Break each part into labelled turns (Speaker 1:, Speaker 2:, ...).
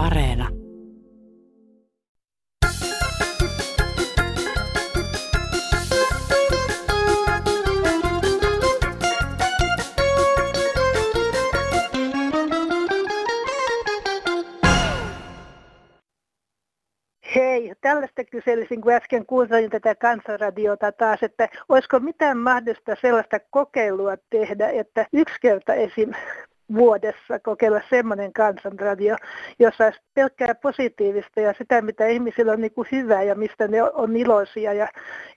Speaker 1: Areena.
Speaker 2: Hei, tällaista kyselisin, kun äsken kuuntelin tätä kansanradiota taas, että olisiko mitään mahdollista sellaista kokeilua tehdä, että yksi kerta esim vuodessa kokeilla semmoinen kansanradio, jossa olisi pelkkää positiivista ja sitä, mitä ihmisillä on niin kuin hyvää ja mistä ne on iloisia ja,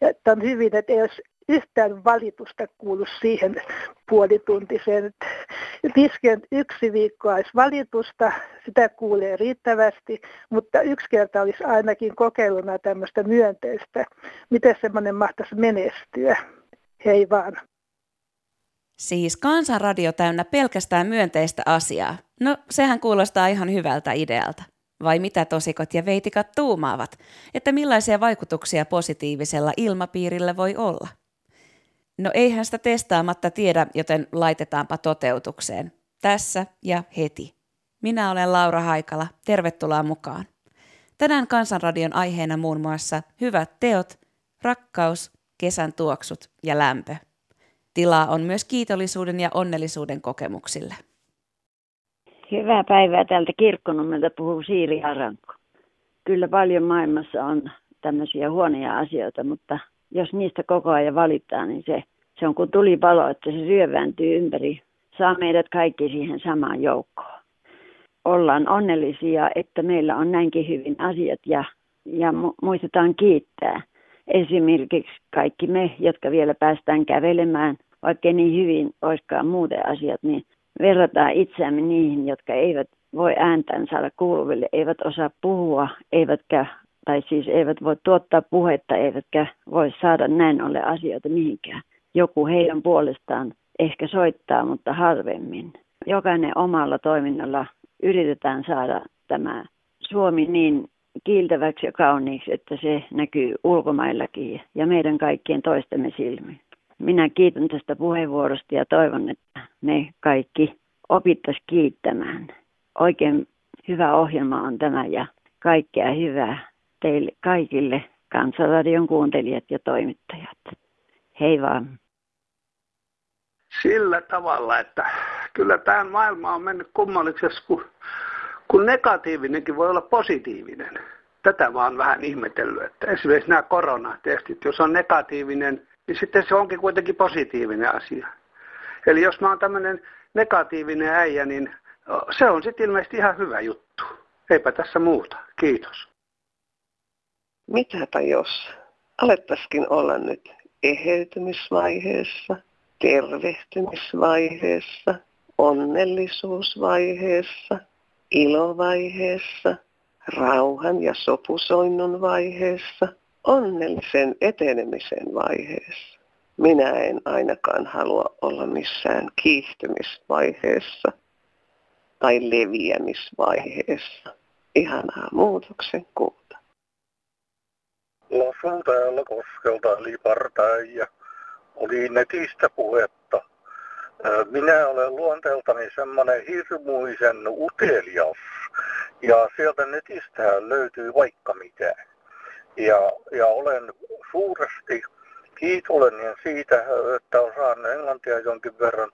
Speaker 2: ja että on hyvin, että ei olisi yhtään valitusta kuulu siihen puolituntiseen. Tisken yksi viikko olisi valitusta, sitä kuulee riittävästi, mutta yksi kerta olisi ainakin kokeiluna tämmöistä myönteistä. Miten semmoinen mahtaisi menestyä? Hei vaan.
Speaker 3: Siis kansanradio täynnä pelkästään myönteistä asiaa. No, sehän kuulostaa ihan hyvältä idealta. Vai mitä tosikot ja veitikat tuumaavat, että millaisia vaikutuksia positiivisella ilmapiirillä voi olla? No eihän sitä testaamatta tiedä, joten laitetaanpa toteutukseen. Tässä ja heti. Minä olen Laura Haikala, tervetuloa mukaan. Tänään Kansanradion aiheena muun muassa hyvät teot, rakkaus, kesän tuoksut ja lämpö. Tilaa on myös kiitollisuuden ja onnellisuuden kokemuksille.
Speaker 4: Hyvää päivää täältä Kirkkonummelta puhuu Siiri Aranko. Kyllä paljon maailmassa on tämmöisiä huonoja asioita, mutta jos niistä koko ajan valittaa, niin se, se on kuin tulipalo, että se ryövääntyy ympäri. Saa meidät kaikki siihen samaan joukkoon. Ollaan onnellisia, että meillä on näinkin hyvin asiat ja, ja muistetaan kiittää – esimerkiksi kaikki me, jotka vielä päästään kävelemään, vaikka niin hyvin olisikaan muuten asiat, niin verrataan itseämme niihin, jotka eivät voi ääntään saada kuuluville, eivät osaa puhua, eivätkä, tai siis eivät voi tuottaa puhetta, eivätkä voi saada näin ole asioita mihinkään. Joku heidän puolestaan ehkä soittaa, mutta harvemmin. Jokainen omalla toiminnalla yritetään saada tämä Suomi niin kiiltäväksi ja kauniiksi, että se näkyy ulkomaillakin ja meidän kaikkien toistemme silmiin. Minä kiitän tästä puheenvuorosta ja toivon, että me kaikki opittaisiin kiittämään. Oikein hyvä ohjelma on tämä ja kaikkea hyvää teille kaikille Kansanradion kuuntelijat ja toimittajat. Hei vaan.
Speaker 5: Sillä tavalla, että kyllä tämä maailma on mennyt kummalliseksi, kun kun negatiivinenkin voi olla positiivinen. Tätä mä oon vähän ihmetellyt, että esimerkiksi nämä koronatestit, jos on negatiivinen, niin sitten se onkin kuitenkin positiivinen asia. Eli jos mä oon tämmöinen negatiivinen äijä, niin se on sitten ilmeisesti ihan hyvä juttu. Eipä tässä muuta. Kiitos.
Speaker 6: Mitäpä jos alettaisikin olla nyt eheytymisvaiheessa, tervehtymisvaiheessa, onnellisuusvaiheessa – ilovaiheessa, rauhan ja sopusoinnun vaiheessa, onnellisen etenemisen vaiheessa. Minä en ainakaan halua olla missään kiihtymisvaiheessa tai leviämisvaiheessa. Ihanaa muutoksen kuuta.
Speaker 7: Lasun täällä koskelta eli ja oli netistä puhetta minä olen luonteeltani semmoinen hirmuisen utelias ja sieltä netistä löytyy vaikka mitä. Ja, ja olen suuresti kiitollinen siitä, että osaan englantia jonkin verran,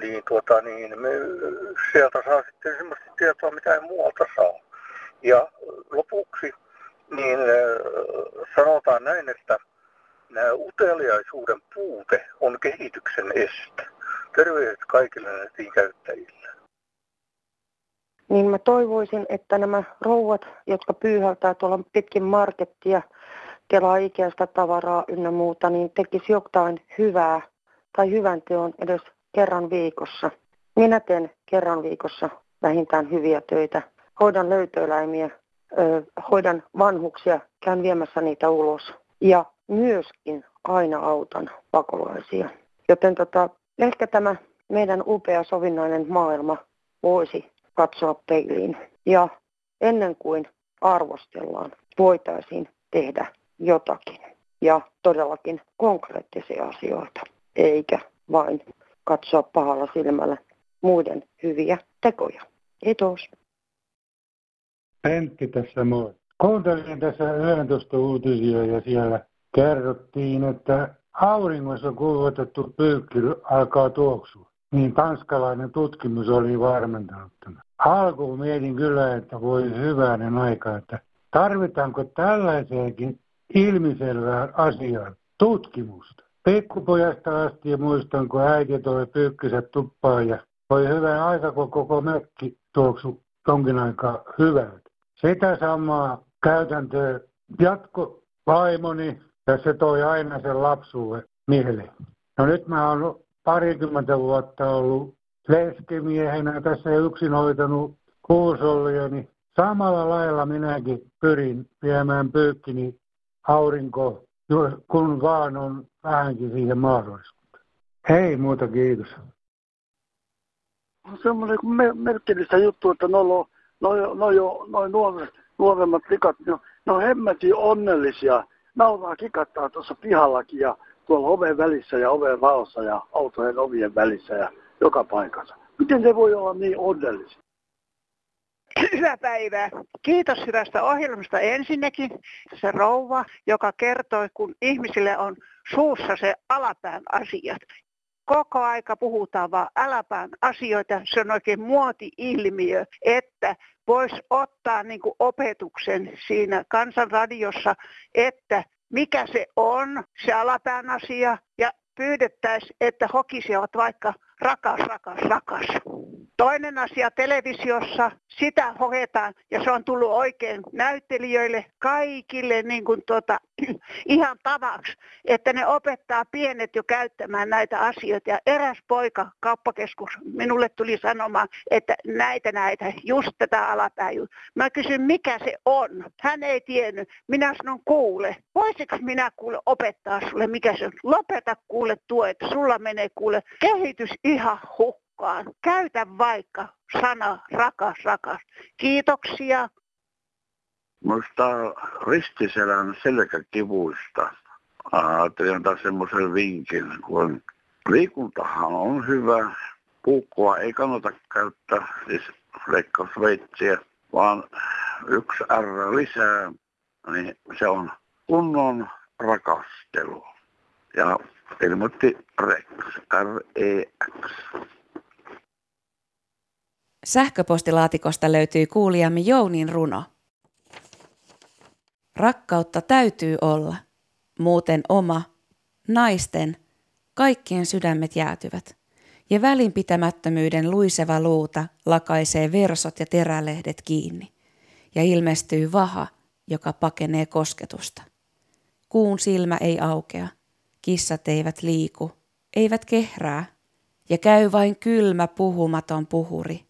Speaker 7: niin, tuota, niin me sieltä saa sitten semmoista tietoa, mitä ei muualta saa. Ja lopuksi niin sanotaan näin, että uteliaisuuden puute on kehityksen este. Terveiset kaikille netin käyttäjille.
Speaker 8: Niin mä toivoisin, että nämä rouvat, jotka pyyhältää tuolla pitkin markettia, kelaa ikäistä tavaraa ynnä muuta, niin tekisi jotain hyvää tai hyvän teon edes kerran viikossa. Minä teen kerran viikossa vähintään hyviä töitä. Hoidan löytöeläimiä, hoidan vanhuksia, käyn viemässä niitä ulos. Ja myöskin aina autan pakolaisia. Joten tota, Ehkä tämä meidän upea sovinnainen maailma voisi katsoa peiliin ja ennen kuin arvostellaan, voitaisiin tehdä jotakin ja todellakin konkreettisia asioita, eikä vain katsoa pahalla silmällä muiden hyviä tekoja. Kiitos.
Speaker 1: Pentti tässä moi. Kuuntelin tässä 11 uutisia ja siellä kerrottiin, että auringossa kuivatettu pyykki alkaa tuoksua. Niin tanskalainen tutkimus oli varmentanut tämän. Alkuun mietin kyllä, että voi hyvänen aika, että tarvitaanko tällaiseenkin ilmiselvään asiaan tutkimusta. Pikkupojasta asti muistan, kun äiti toi pyykkiset tuppaan ja voi hyvä aika, kun koko mökki tuoksu jonkin aikaa hyvältä. Sitä samaa käytäntöä jatko vaimoni ja se toi aina sen lapsuuden mieleen. No nyt mä oon parikymmentä vuotta ollut leskimiehenä tässä yksin hoitanut huusollia, niin samalla lailla minäkin pyrin viemään pyykkini aurinko, kun vaan on vähänkin siihen mahdollisuutta. Hei, muuta kiitos.
Speaker 9: On semmoinen merkillistä juttu, että no, no, noin nuoret, nuoremmat likat, ne on, ne on hemmetin onnellisia. Nauraa kikattaa tuossa pihallakin ja tuolla oven välissä ja oven raossa ja autojen ovien välissä ja joka paikassa. Miten se voi olla niin onnellisia?
Speaker 2: Hyvää päivää. Kiitos hyvästä ohjelmasta ensinnäkin. Se rouva, joka kertoi, kun ihmisille on suussa se alapään asiat. Koko aika puhutaan vaan alapään asioita. Se on oikein muoti-ilmiö, että voisi ottaa niin kuin opetuksen siinä kansanradiossa, että mikä se on, se alapään asia, ja pyydettäisiin, että hokisivat vaikka rakas, rakas, rakas. Toinen asia televisiossa, sitä hoetaan ja se on tullut oikein näyttelijöille kaikille niin kuin tuota, ihan tavaksi, että ne opettaa pienet jo käyttämään näitä asioita. Ja eräs poika, kauppakeskus, minulle tuli sanomaan, että näitä näitä, just tätä alapäin. Mä kysyn, mikä se on. Hän ei tiennyt. Minä sanon, kuule, voisiko minä kuule opettaa sulle, mikä se on. Lopeta kuule tuo, että sulla menee kuule kehitys ihan hukkaan. Käytä vaikka sana rakas, rakas. Kiitoksia.
Speaker 10: Muista ristiselän selkäkivuista ajattelin antaa semmoisen vinkin, kun liikuntahan on hyvä. Puukkoa ei kannata käyttää, siis leikkausveitsiä, vaan yksi R lisää, niin se on kunnon rakastelu. Ja ilmoitti Rex, R-E-X.
Speaker 3: Sähköpostilaatikosta löytyy kuulijamme Jounin runo. Rakkautta täytyy olla, muuten oma, naisten, kaikkien sydämet jäätyvät, ja välinpitämättömyyden luiseva luuta lakaisee versot ja terälehdet kiinni, ja ilmestyy vaha, joka pakenee kosketusta. Kuun silmä ei aukea, kissat eivät liiku, eivät kehrää, ja käy vain kylmä puhumaton puhuri,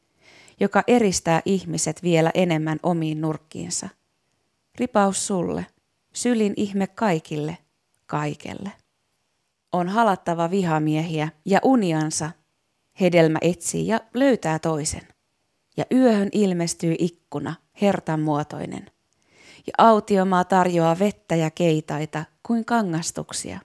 Speaker 3: joka eristää ihmiset vielä enemmän omiin nurkkiinsa. Ripaus sulle, sylin ihme kaikille, kaikelle. On halattava vihamiehiä ja uniansa. Hedelmä etsii ja löytää toisen. Ja yöhön ilmestyy ikkuna, hertan muotoinen. Ja autiomaa tarjoaa vettä ja keitaita kuin kangastuksia,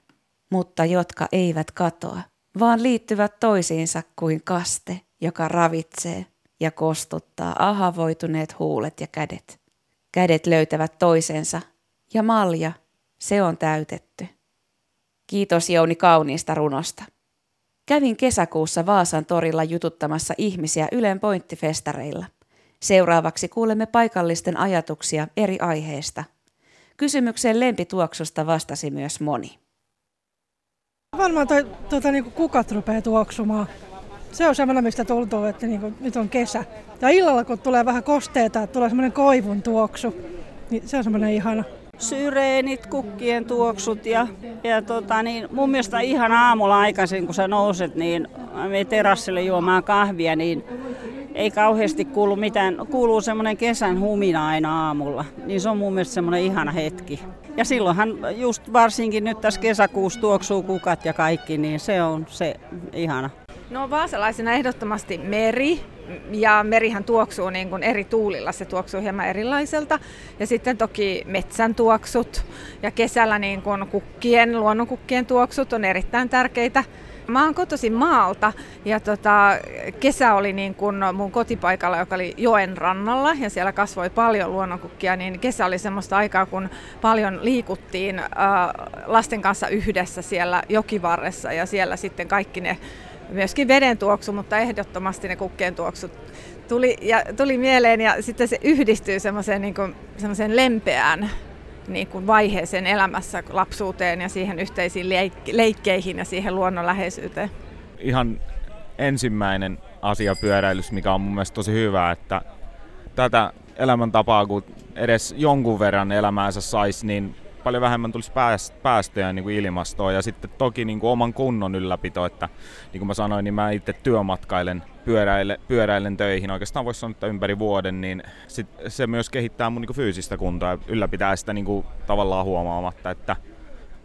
Speaker 3: mutta jotka eivät katoa, vaan liittyvät toisiinsa kuin kaste, joka ravitsee ja kostuttaa ahavoituneet huulet ja kädet. Kädet löytävät toisensa ja malja, se on täytetty. Kiitos Jouni kauniista runosta. Kävin kesäkuussa Vaasan torilla jututtamassa ihmisiä Ylen pointtifestareilla. Seuraavaksi kuulemme paikallisten ajatuksia eri aiheista. Kysymykseen lempituoksusta vastasi myös moni.
Speaker 11: Varmaan toi, tuota, niin kukat rupeaa tuoksumaan. Se on semmoinen, mistä tuntuu, että niin kuin, nyt on kesä. Ja illalla, kun tulee vähän kosteita, tulee semmoinen koivun tuoksu, niin se on semmoinen ihana.
Speaker 12: Syreenit, kukkien tuoksut ja, ja tota, niin mun mielestä ihan aamulla aikaisin, kun sä nouset, niin me terassille juomaan kahvia, niin ei kauheasti kuulu mitään, kuuluu semmoinen kesän humina aina aamulla. Niin se on mun mielestä semmoinen ihana hetki. Ja silloinhan just varsinkin nyt tässä kesäkuussa tuoksuu kukat ja kaikki, niin se on se ihana.
Speaker 13: No vaasalaisena ehdottomasti meri, ja merihän tuoksuu niin kuin eri tuulilla, se tuoksuu hieman erilaiselta. Ja sitten toki metsän tuoksut. Ja kesällä niin kuin kukkien, luonnonkukkien tuoksut on erittäin tärkeitä. Mä oon kotoisin maalta. Ja tota, kesä oli niin kun mun kotipaikalla, joka oli joen rannalla. Ja siellä kasvoi paljon luonnonkukkia, niin kesä oli semmoista aikaa, kun paljon liikuttiin äh, lasten kanssa yhdessä siellä jokivarressa. Ja siellä sitten kaikki ne myöskin veden tuoksu, mutta ehdottomasti ne kukkien tuoksut tuli, ja, tuli mieleen ja sitten se yhdistyy semmoiseen niin kuin, lempeään niin kuin vaiheeseen elämässä lapsuuteen ja siihen yhteisiin leik- leikkeihin ja siihen luonnonläheisyyteen.
Speaker 14: Ihan ensimmäinen asia pyöräilys, mikä on mun mielestä tosi hyvä, että tätä elämäntapaa, kun edes jonkun verran elämäänsä saisi, niin paljon vähemmän tulisi päästöjä niin kuin ilmastoon ja sitten toki niin kuin oman kunnon ylläpito, että niin kuin mä sanoin, niin mä itse työmatkailen pyöräilen, pyöräilen töihin, oikeastaan voisi sanoa, että ympäri vuoden, niin sit se myös kehittää mun niin kuin fyysistä kuntoa ja ylläpitää sitä niin kuin tavallaan huomaamatta, että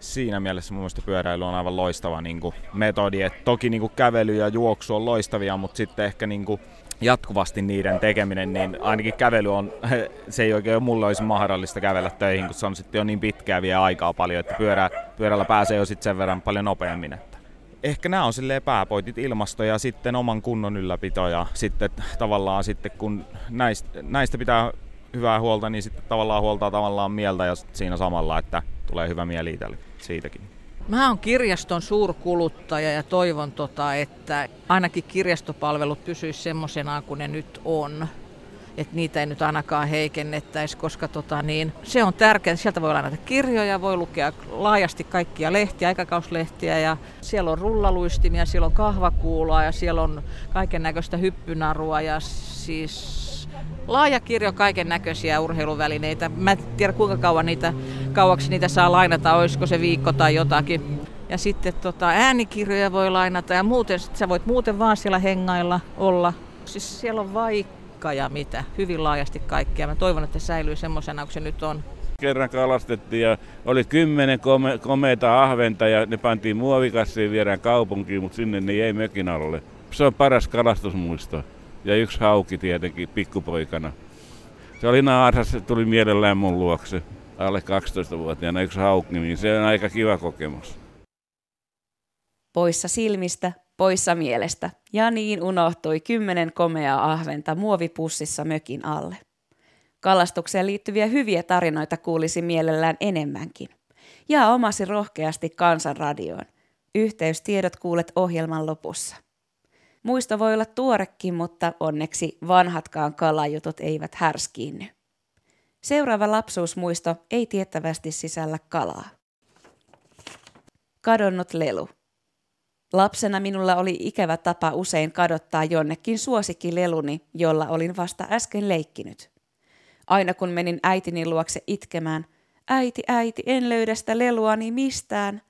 Speaker 14: siinä mielessä mun mielestä pyöräily on aivan loistava niin kuin metodi. Et toki niin kuin kävely ja juoksu on loistavia, mutta sitten ehkä niin kuin jatkuvasti niiden tekeminen, niin ainakin kävely on, se ei oikein mulle olisi mahdollista kävellä töihin, kun se on sitten jo niin pitkää vie aikaa paljon, että pyörä, pyörällä pääsee jo sitten sen verran paljon nopeammin. Että ehkä nämä on silleen pääpointit ilmasto ja sitten oman kunnon ylläpito ja sitten tavallaan sitten kun näistä, näistä pitää hyvää huolta, niin sitten tavallaan huoltaa tavallaan mieltä ja siinä samalla, että tulee hyvä mieli itselle siitäkin.
Speaker 15: Mä oon kirjaston suurkuluttaja ja toivon, tota, että ainakin kirjastopalvelut pysyisivät semmoisena kuin ne nyt on. Että niitä ei nyt ainakaan heikennettäisi, koska tota, niin, se on tärkeää. Sieltä voi lainata kirjoja, voi lukea laajasti kaikkia lehtiä, aikakauslehtiä ja siellä on rullaluistimia, siellä on kahvakuuloa ja siellä on kaiken näköistä hyppynarua ja siis laaja kirjo kaiken näköisiä urheiluvälineitä. Mä en tiedä kuinka kauan niitä, kauaksi niitä saa lainata, olisiko se viikko tai jotakin. Ja sitten tota, äänikirjoja voi lainata ja muuten sä voit muuten vaan siellä hengailla olla. Siis siellä on vaikka ja mitä, hyvin laajasti kaikkea. Mä toivon, että se säilyy semmoisena kuin se nyt on.
Speaker 16: Kerran kalastettiin ja oli kymmenen kome- komeita ahventa ja ne pantiin muovikassiin viedään kaupunkiin, mutta sinne ne ei mökin alle. Se on paras kalastusmuisto ja yksi hauki tietenkin pikkupoikana. Se oli naaras, se tuli mielellään mun luokse alle 12-vuotiaana yksi haukki, niin se on aika kiva kokemus.
Speaker 3: Poissa silmistä, poissa mielestä, ja niin unohtui kymmenen komeaa ahventa muovipussissa mökin alle. Kalastukseen liittyviä hyviä tarinoita kuulisi mielellään enemmänkin. Ja omasi rohkeasti kansanradioon. Yhteystiedot kuulet ohjelman lopussa. Muisto voi olla tuorekin, mutta onneksi vanhatkaan kalajutut eivät härskiinny. Seuraava lapsuusmuisto ei tiettävästi sisällä kalaa. Kadonnut lelu. Lapsena minulla oli ikävä tapa usein kadottaa jonnekin suosikkileluni, jolla olin vasta äsken leikkinyt. Aina kun menin äitini luokse itkemään, äiti, äiti, en löydä sitä leluani mistään,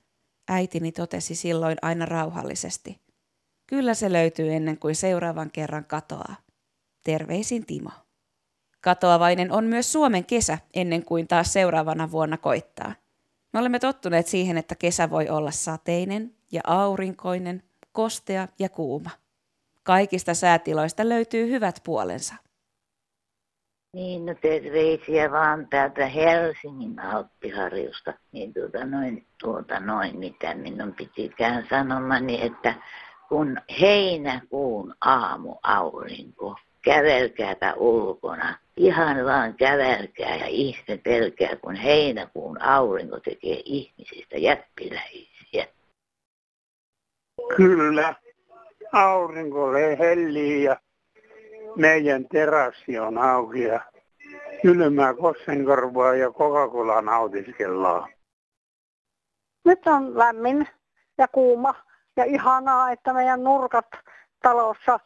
Speaker 3: äitini totesi silloin aina rauhallisesti – Kyllä se löytyy ennen kuin seuraavan kerran katoaa. Terveisin Timo. Katoavainen on myös Suomen kesä ennen kuin taas seuraavana vuonna koittaa. Me olemme tottuneet siihen, että kesä voi olla sateinen ja aurinkoinen, kostea ja kuuma. Kaikista säätiloista löytyy hyvät puolensa.
Speaker 17: Niin, no terveisiä vaan täältä Helsingin Alppiharjusta. Niin tuota noin, tuota noin, mitä minun pitikään sanomani, että kun heinäkuun aamu aurinko, kävelkääpä ulkona. Ihan vaan kävelkää ja ihmetelkää, kun heinäkuun aurinko tekee ihmisistä jättiläisiä.
Speaker 18: Kyllä, aurinko hellii ja meidän terassi on auki ja kylmää kossenkorvaa ja Coca-Cola nautiskellaan.
Speaker 19: Nyt on lämmin ja kuuma ja ihanaa, että meidän nurkat talossa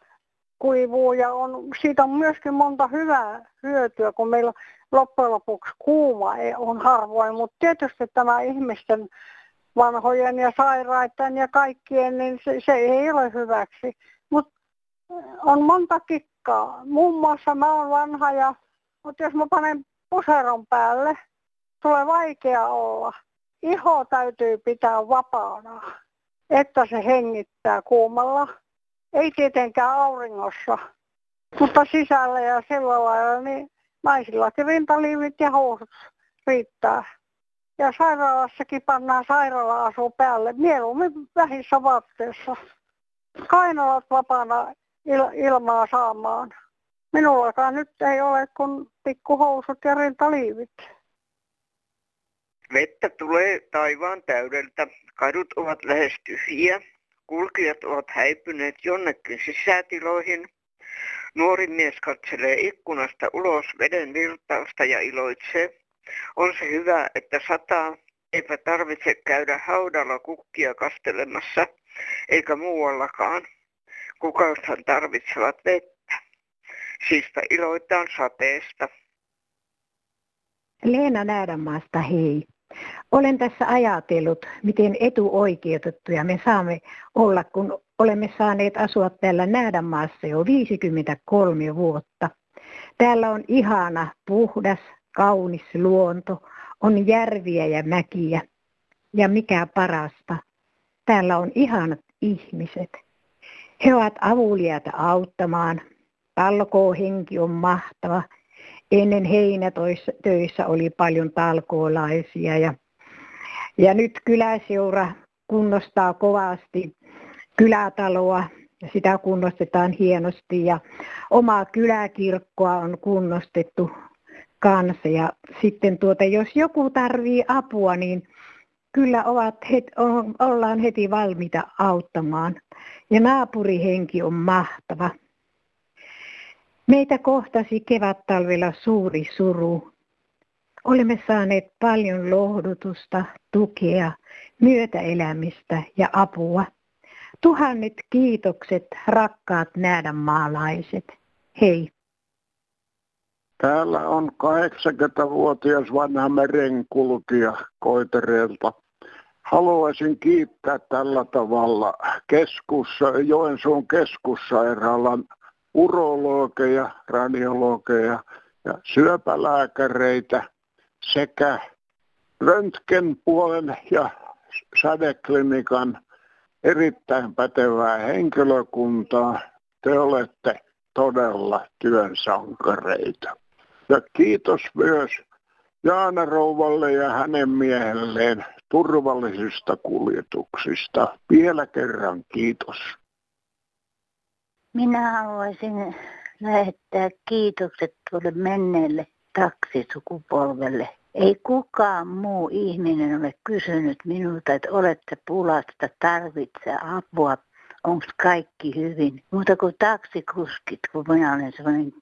Speaker 19: kuivuu ja on, siitä on myöskin monta hyvää hyötyä, kun meillä loppujen lopuksi kuuma ei, on harvoin, mutta tietysti tämä ihmisten vanhojen ja sairaiden ja kaikkien, niin se, se ei ole hyväksi. Mutta on monta kikkaa. Muun muassa mä oon vanha ja, mutta jos mä panen puseron päälle, tulee vaikea olla. Iho täytyy pitää vapaana että se hengittää kuumalla. Ei tietenkään auringossa, mutta sisällä ja sillä lailla, niin naisillakin rintaliivit ja housut riittää. ja sairaalassakin pannaan sairaala-asu päälle, mieluummin vähissä vaatteissa. Kainalat vapaana il- ilmaa saamaan. Minullakaan nyt ei ole kuin pikkuhousut ja rintaliivit.
Speaker 20: Vettä tulee taivaan täydeltä. Kadut ovat lähes tyhjiä. Kulkijat ovat häipyneet jonnekin sisätiloihin. Nuori mies katselee ikkunasta ulos veden virtausta ja iloitsee. On se hyvä, että sataa. Eipä tarvitse käydä haudalla kukkia kastelemassa, eikä muuallakaan. Kukauthan tarvitsevat vettä. Siispä iloitaan sateesta.
Speaker 21: Leena Näädänmaasta, hei. Olen tässä ajatellut, miten etuoikeutettuja me saamme olla, kun olemme saaneet asua täällä Näädänmaassa jo 53 vuotta. Täällä on ihana, puhdas, kaunis luonto, on järviä ja mäkiä. Ja mikä parasta, täällä on ihanat ihmiset. He ovat avuliaita auttamaan. Talkoohenki on mahtava. Ennen heinätöissä oli paljon talkoolaisia ja, ja nyt kyläseura kunnostaa kovasti kylätaloa sitä kunnostetaan hienosti ja omaa kyläkirkkoa on kunnostettu kanssa. Ja sitten tuota, jos joku tarvii apua, niin kyllä ovat het, on, ollaan heti valmiita auttamaan. Ja naapurihenki on mahtava. Meitä kohtasi kevät-talvella suuri suru. Olemme saaneet paljon lohdutusta, tukea, myötäelämistä ja apua. Tuhannet kiitokset, rakkaat näädänmaalaiset. Hei.
Speaker 10: Täällä on 80-vuotias vanha merenkulkija Koitereelta. Haluaisin kiittää tällä tavalla keskus, Joensuun keskussairaalan urologeja, radiologeja ja syöpälääkäreitä sekä röntgenpuolen ja sädeklinikan erittäin pätevää henkilökuntaa. Te olette todella työnsankareita. Ja kiitos myös Jaana Rouvalle ja hänen miehelleen turvallisista kuljetuksista. Vielä kerran kiitos.
Speaker 17: Minä haluaisin lähettää kiitokset tuolle menneelle taksisukupolvelle. Ei kukaan muu ihminen ole kysynyt minulta, että olette pulasta, tarvitse apua, onko kaikki hyvin. Mutta kuin taksikuskit, kun minä olen sellainen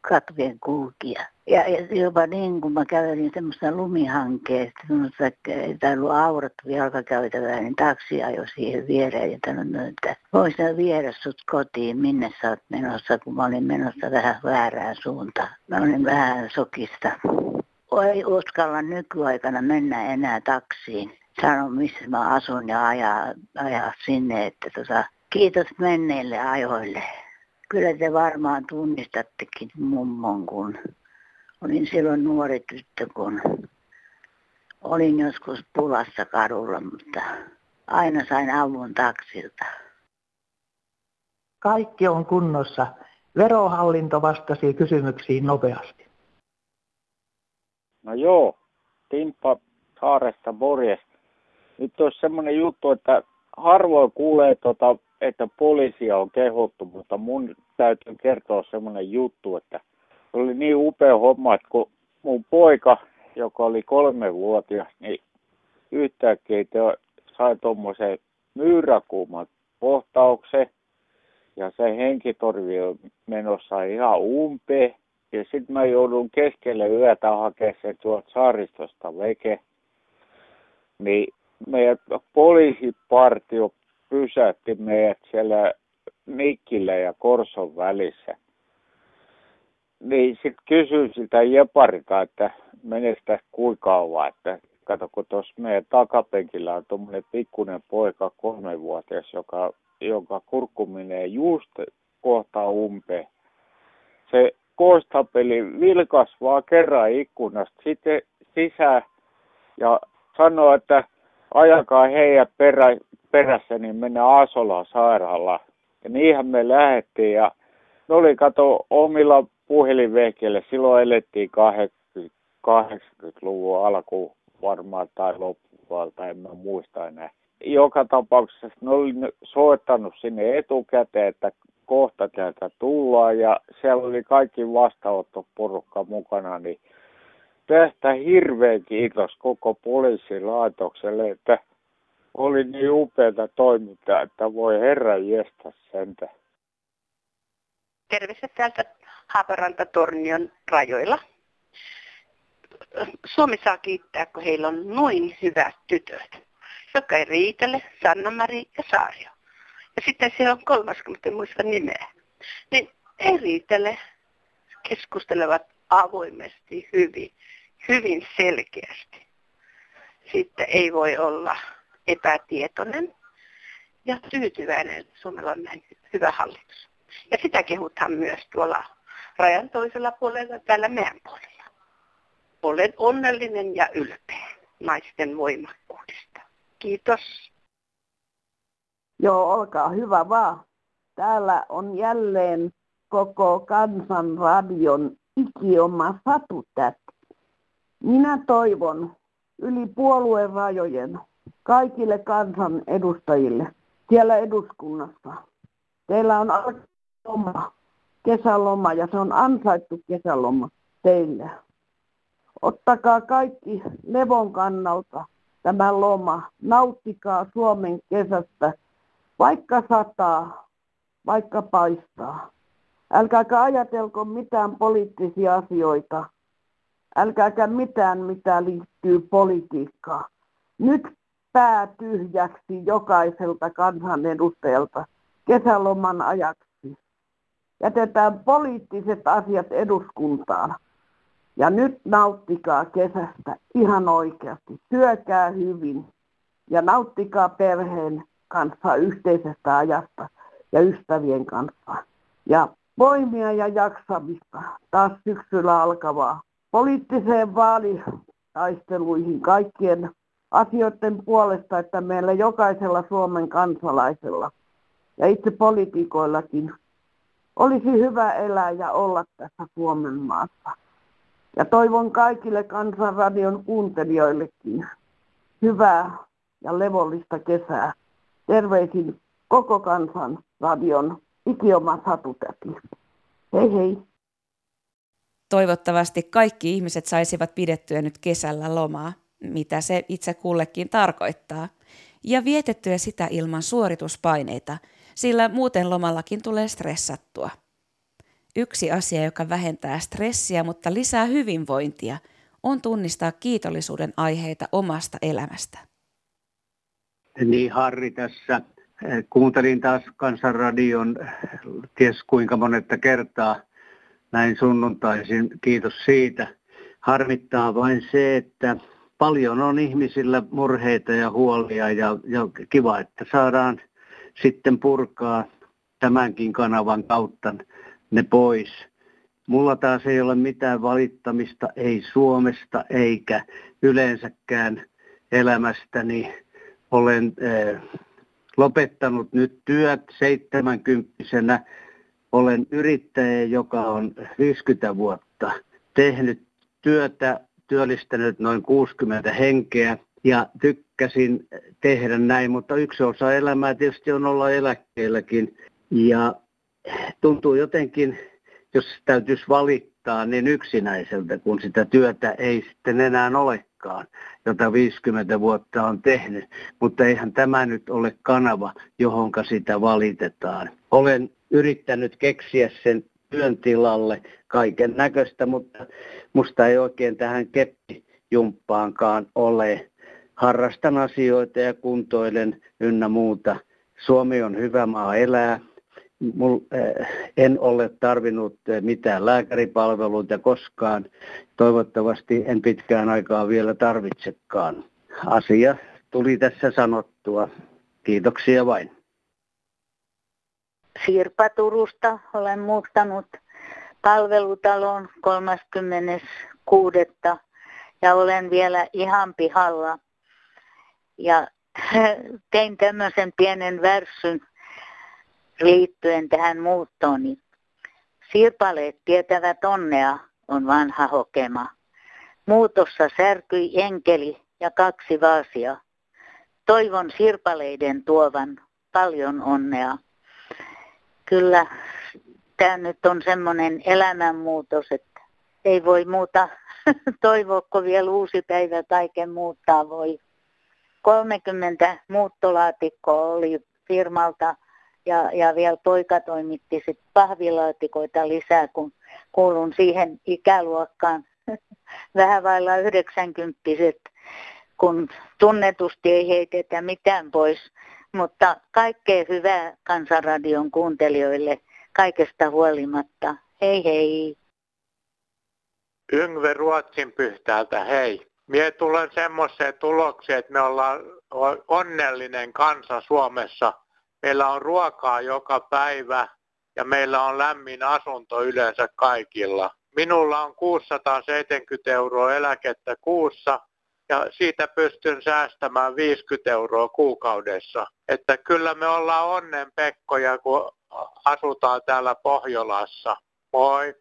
Speaker 17: katvien kulkija. Ja, ja jopa niin, kun mä kävelin semmoista lumihankkeesta, semmoista, ei ollut aurattu jalkakäytävää, niin taksi ajoi siihen viereen ja sanoi, että voisin viedä sut kotiin, minne sä oot menossa, kun mä olin menossa vähän väärään suuntaan. Mä olin vähän sokista. Ei uskalla nykyaikana mennä enää taksiin sano, missä mä asun ja ajaa, ajaa sinne, että tota, kiitos menneille ajoille. Kyllä te varmaan tunnistattekin mummon, kun olin silloin nuori tyttö, kun olin joskus pulassa kadulla, mutta aina sain avun taksilta.
Speaker 22: Kaikki on kunnossa. Verohallinto vastasi kysymyksiin nopeasti.
Speaker 23: No joo, Timppa Saaresta morjesta. Nyt olisi semmoinen juttu, että harvoin kuulee, tota, että poliisia on kehottu, mutta mun täytyy kertoa semmoinen juttu, että oli niin upea homma, että kun mun poika, joka oli kolmevuotias, niin yhtäkkiä te sai tuommoisen myyräkuuman kohtauksen, ja se henkitorvi on menossa ihan umpeen. Ja sitten mä joudun keskelle yötä hakemaan sen tuolta saaristosta veke. Niin meidän poliisipartio pysäytti meidät siellä Mikkillä ja Korson välissä. Niin sitten kysyin siltä Jeparilta, että meneekö tästä kuinka kauan, että kato kun tuossa meidän takapenkillä on tuommoinen pikkuinen poika, kolmevuotias, joka, jonka kurkku menee just kohta umpeen. Se koostapeli vilkas vaan kerran ikkunasta sitten sisään ja sanoi, että ajakaa heidät perä, perässä, niin mennään Asolaan sairaalaan. Ja niinhän me lähdettiin ja ne oli kato omilla puhelinvehkeillä. Silloin elettiin 80, 80-luvun alkuun varmaan tai loppupuolta, en mä muista enää. Joka tapauksessa ne oli soittanut sinne etukäteen, että kohta täältä tullaan ja siellä oli kaikki vastaanottoporukka mukana, niin tästä hirveän kiitos koko poliisilaitokselle, että oli niin upeata toimintaa, että voi herra jestä sentä.
Speaker 24: Terveiset täältä Haaparanta-Tornion rajoilla. Suomi saa kiittää, kun heillä on noin hyvät tytöt, jotka ei riitele, Sanna-Mari ja Saario. Ja sitten siellä on kolmas, kun en muista nimeä. Niin ei riitele, keskustelevat avoimesti hyvin, hyvin selkeästi. Sitten ei voi olla epätietoinen ja tyytyväinen. Suomella on näin hyvä hallitus. Ja sitä kehutaan myös tuolla rajan toisella puolella, täällä meidän puolella. Olen onnellinen ja ylpeä naisten voimakkuudesta. Kiitos.
Speaker 25: Joo, olkaa hyvä vaan. Täällä on jälleen koko kansanradion ikioma satutäti. Minä toivon yli puolueen rajojen kaikille kansan edustajille siellä eduskunnassa. Teillä on loma, kesäloma ja se on ansaittu kesäloma teille. Ottakaa kaikki levon kannalta tämä loma. Nauttikaa Suomen kesästä, vaikka sataa, vaikka paistaa. Älkääkä ajatelko mitään poliittisia asioita. Älkääkä mitään, mitä liittyy politiikkaan. Nyt pää tyhjäksi jokaiselta kansanedustajalta kesäloman ajaksi. Jätetään poliittiset asiat eduskuntaan. Ja nyt nauttikaa kesästä ihan oikeasti. Syökää hyvin ja nauttikaa perheen kanssa yhteisestä ajasta ja ystävien kanssa. Ja voimia ja jaksamista taas syksyllä alkavaa poliittiseen vaalitaisteluihin kaikkien asioiden puolesta, että meillä jokaisella Suomen kansalaisella ja itse poliitikoillakin olisi hyvä elää ja olla tässä Suomen maassa. Ja toivon kaikille Kansanradion kuuntelijoillekin hyvää ja levollista kesää. Terveisin koko Kansanradion ikioma satutäti. Hei hei.
Speaker 3: Toivottavasti kaikki ihmiset saisivat pidettyä nyt kesällä lomaa mitä se itse kullekin tarkoittaa, ja vietettyä sitä ilman suorituspaineita, sillä muuten lomallakin tulee stressattua. Yksi asia, joka vähentää stressiä, mutta lisää hyvinvointia, on tunnistaa kiitollisuuden aiheita omasta elämästä.
Speaker 26: Niin Harri tässä. Kuuntelin taas Kansanradion ties kuinka monetta kertaa näin sunnuntaisin. Kiitos siitä. Harmittaa vain se, että paljon on ihmisillä murheita ja huolia ja, ja kiva, että saadaan sitten purkaa tämänkin kanavan kautta ne pois. Mulla taas ei ole mitään valittamista, ei Suomesta eikä yleensäkään elämästäni. Olen äh, lopettanut nyt työt 70 Olen yrittäjä, joka on 50 vuotta tehnyt työtä työllistänyt noin 60 henkeä ja tykkäsin tehdä näin, mutta yksi osa elämää tietysti on olla eläkkeelläkin ja tuntuu jotenkin, jos täytyisi valittaa, niin yksinäiseltä, kun sitä työtä ei sitten enää olekaan, jota 50 vuotta on tehnyt. Mutta eihän tämä nyt ole kanava, johonka sitä valitetaan. Olen yrittänyt keksiä sen työn tilalle kaiken näköistä, mutta musta ei oikein tähän keppijumppaankaan ole. Harrastan asioita ja kuntoilen ynnä muuta. Suomi on hyvä maa elää. Mul, äh, en ole tarvinnut eh, mitään lääkäripalveluita koskaan. Toivottavasti en pitkään aikaa vielä tarvitsekaan. Asia tuli tässä sanottua. Kiitoksia vain.
Speaker 17: Sirpa Turusta olen muuttanut palvelutalon 36. ja olen vielä ihan pihalla. Ja tein tämmöisen pienen värssyn liittyen tähän muuttoon. Niin Sirpaleet tietävät onnea on vanha hokema. Muutossa särkyi enkeli
Speaker 27: ja kaksi vaasia. Toivon sirpaleiden tuovan paljon onnea. Kyllä tämä nyt on semmoinen elämänmuutos, että ei voi muuta toivoa, vielä uusi päivä kaiken muuttaa voi. 30 muuttolaatikkoa oli firmalta ja, ja vielä poika toimitti sit pahvilaatikoita lisää, kun kuulun siihen ikäluokkaan vähän vailla 90 kun tunnetusti ei heitetä mitään pois. Mutta kaikkea hyvää Kansanradion kuuntelijoille kaikesta huolimatta. Hei hei!
Speaker 28: Yngve Ruotsin pyhtäältä, hei. Mie tulen semmoiseen tulokseen, että me ollaan onnellinen kansa Suomessa. Meillä on ruokaa joka päivä ja meillä on lämmin asunto yleensä kaikilla. Minulla on 670 euroa eläkettä kuussa ja siitä pystyn säästämään 50 euroa kuukaudessa. Että kyllä me ollaan onnen pekkoja, kun asutaan täällä Pohjolassa. Moi!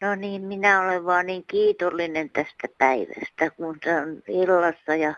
Speaker 27: No niin, minä olen vaan niin kiitollinen tästä päivästä, kun se on illassa ja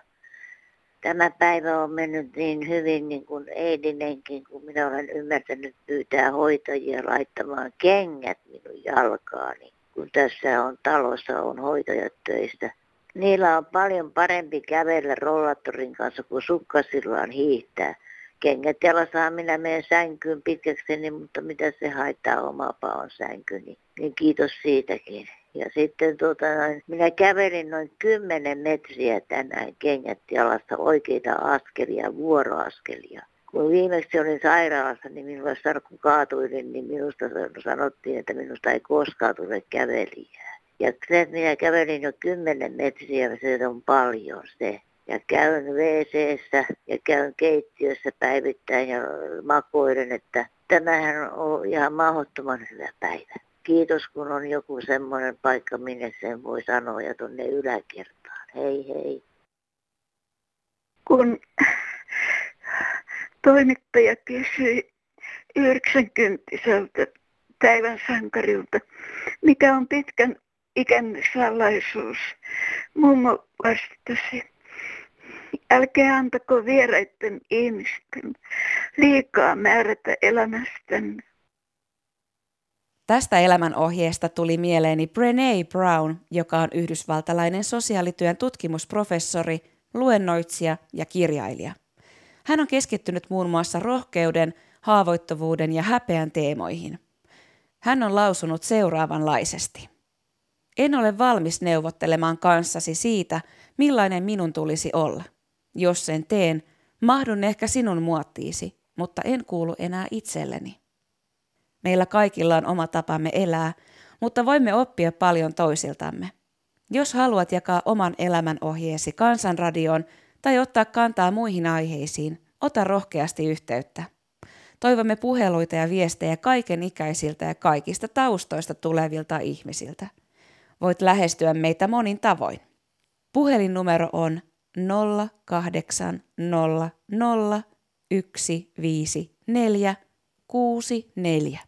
Speaker 27: tämä päivä on mennyt niin hyvin niin kuin eilinenkin, kun minä olen ymmärtänyt pyytää hoitajia laittamaan kengät minun jalkaani. Kun tässä on talossa on hoitajat töistä. Niillä on paljon parempi kävellä rollattorin kanssa kuin sukkasillaan hiihtää. Kengät jalassa minä menen sänkyyn pitkäkseni, mutta mitä se haittaa oma paon sänkyni. Niin kiitos siitäkin. Ja sitten tuota, minä kävelin noin 10 metriä tänään kengät jalassa oikeita askelia, vuoroaskelia. Kun viimeksi olin sairaalassa, niin minulla sarkku kaatuilin, niin minusta sanottiin, että minusta ei koskaan tule kävelijää. Ja se, minä kävelin jo 10 metriä, se on paljon se ja käyn wc ja käyn keittiössä päivittäin ja makoilen, että tämähän on ihan mahdottoman hyvä päivä. Kiitos, kun on joku semmoinen paikka, minne sen voi sanoa ja tuonne yläkertaan. Hei hei.
Speaker 29: Kun toimittaja kysyi 90 päivän sankarilta, mikä on pitkän ikän salaisuus. Mummo vastasi, älkää antako vieraiden ihmisten liikaa määrätä elämästänne.
Speaker 3: Tästä elämänohjeesta tuli mieleeni Brené Brown, joka on yhdysvaltalainen sosiaalityön tutkimusprofessori, luennoitsija ja kirjailija. Hän on keskittynyt muun muassa rohkeuden, haavoittuvuuden ja häpeän teemoihin. Hän on lausunut seuraavanlaisesti. En ole valmis neuvottelemaan kanssasi siitä, millainen minun tulisi olla. Jos sen teen, mahdun ehkä sinun muottiisi, mutta en kuulu enää itselleni. Meillä kaikilla on oma tapamme elää, mutta voimme oppia paljon toisiltamme. Jos haluat jakaa oman elämän ohjeesi kansanradioon tai ottaa kantaa muihin aiheisiin, ota rohkeasti yhteyttä. Toivomme puheluita ja viestejä kaiken ikäisiltä ja kaikista taustoista tulevilta ihmisiltä. Voit lähestyä meitä monin tavoin. Puhelinnumero on 0800 154 64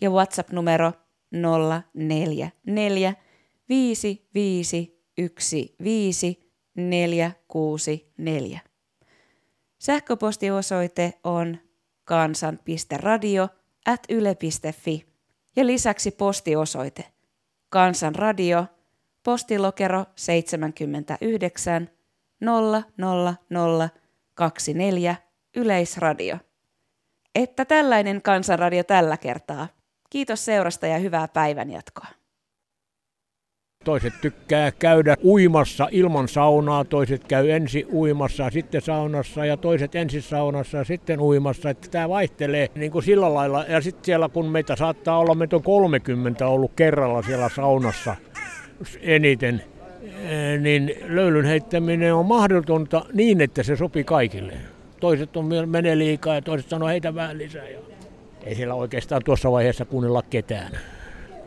Speaker 3: ja WhatsApp-numero 044 5515 464. Sähköpostiosoite on kansan.radio at yle.fi ja lisäksi postiosoite Kansanradio, postilokero 79 00024 Yleisradio. Että tällainen kansanradio tällä kertaa. Kiitos seurasta ja hyvää päivänjatkoa.
Speaker 30: Toiset tykkää käydä uimassa ilman saunaa, toiset käy ensi uimassa, sitten saunassa ja toiset ensin saunassa ja sitten uimassa. Että tämä vaihtelee niin kuin sillä lailla. Ja sitten siellä kun meitä saattaa olla, meitä on 30 ollut kerralla siellä saunassa eniten, eh, niin löylyn heittäminen on mahdotonta niin, että se sopii kaikille. Toiset on menee liikaa ja toiset sanoo heitä vähän lisää. Ei siellä oikeastaan tuossa vaiheessa kuunnella ketään.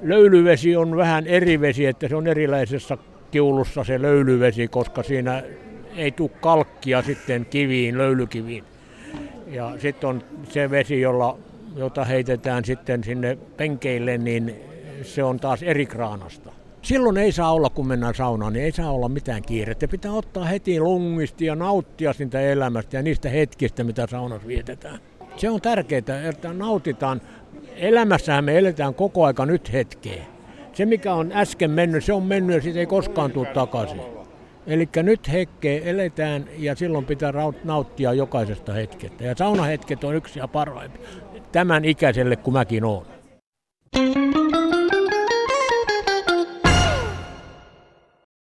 Speaker 30: Löylyvesi on vähän eri vesi, että se on erilaisessa kiulussa se löylyvesi, koska siinä ei tule kalkkia sitten kiviin, löylykiviin. Ja sitten on se vesi, jolla, jota heitetään sitten sinne penkeille, niin se on taas eri kraanasta. silloin ei saa olla, kun mennään saunaan, niin ei saa olla mitään kiirettä. Pitää ottaa heti lungisti ja nauttia siitä elämästä ja niistä hetkistä, mitä saunassa vietetään. Se on tärkeää, että nautitaan. Elämässähän me eletään koko aika nyt hetkeä. Se, mikä on äsken mennyt, se on mennyt ja siitä ei koskaan tule takaisin. Eli nyt hetkeä eletään ja silloin pitää nauttia jokaisesta hetkestä. Ja saunahetket on yksi ja parhaimpi. Tämän ikäiselle, kun mäkin olen.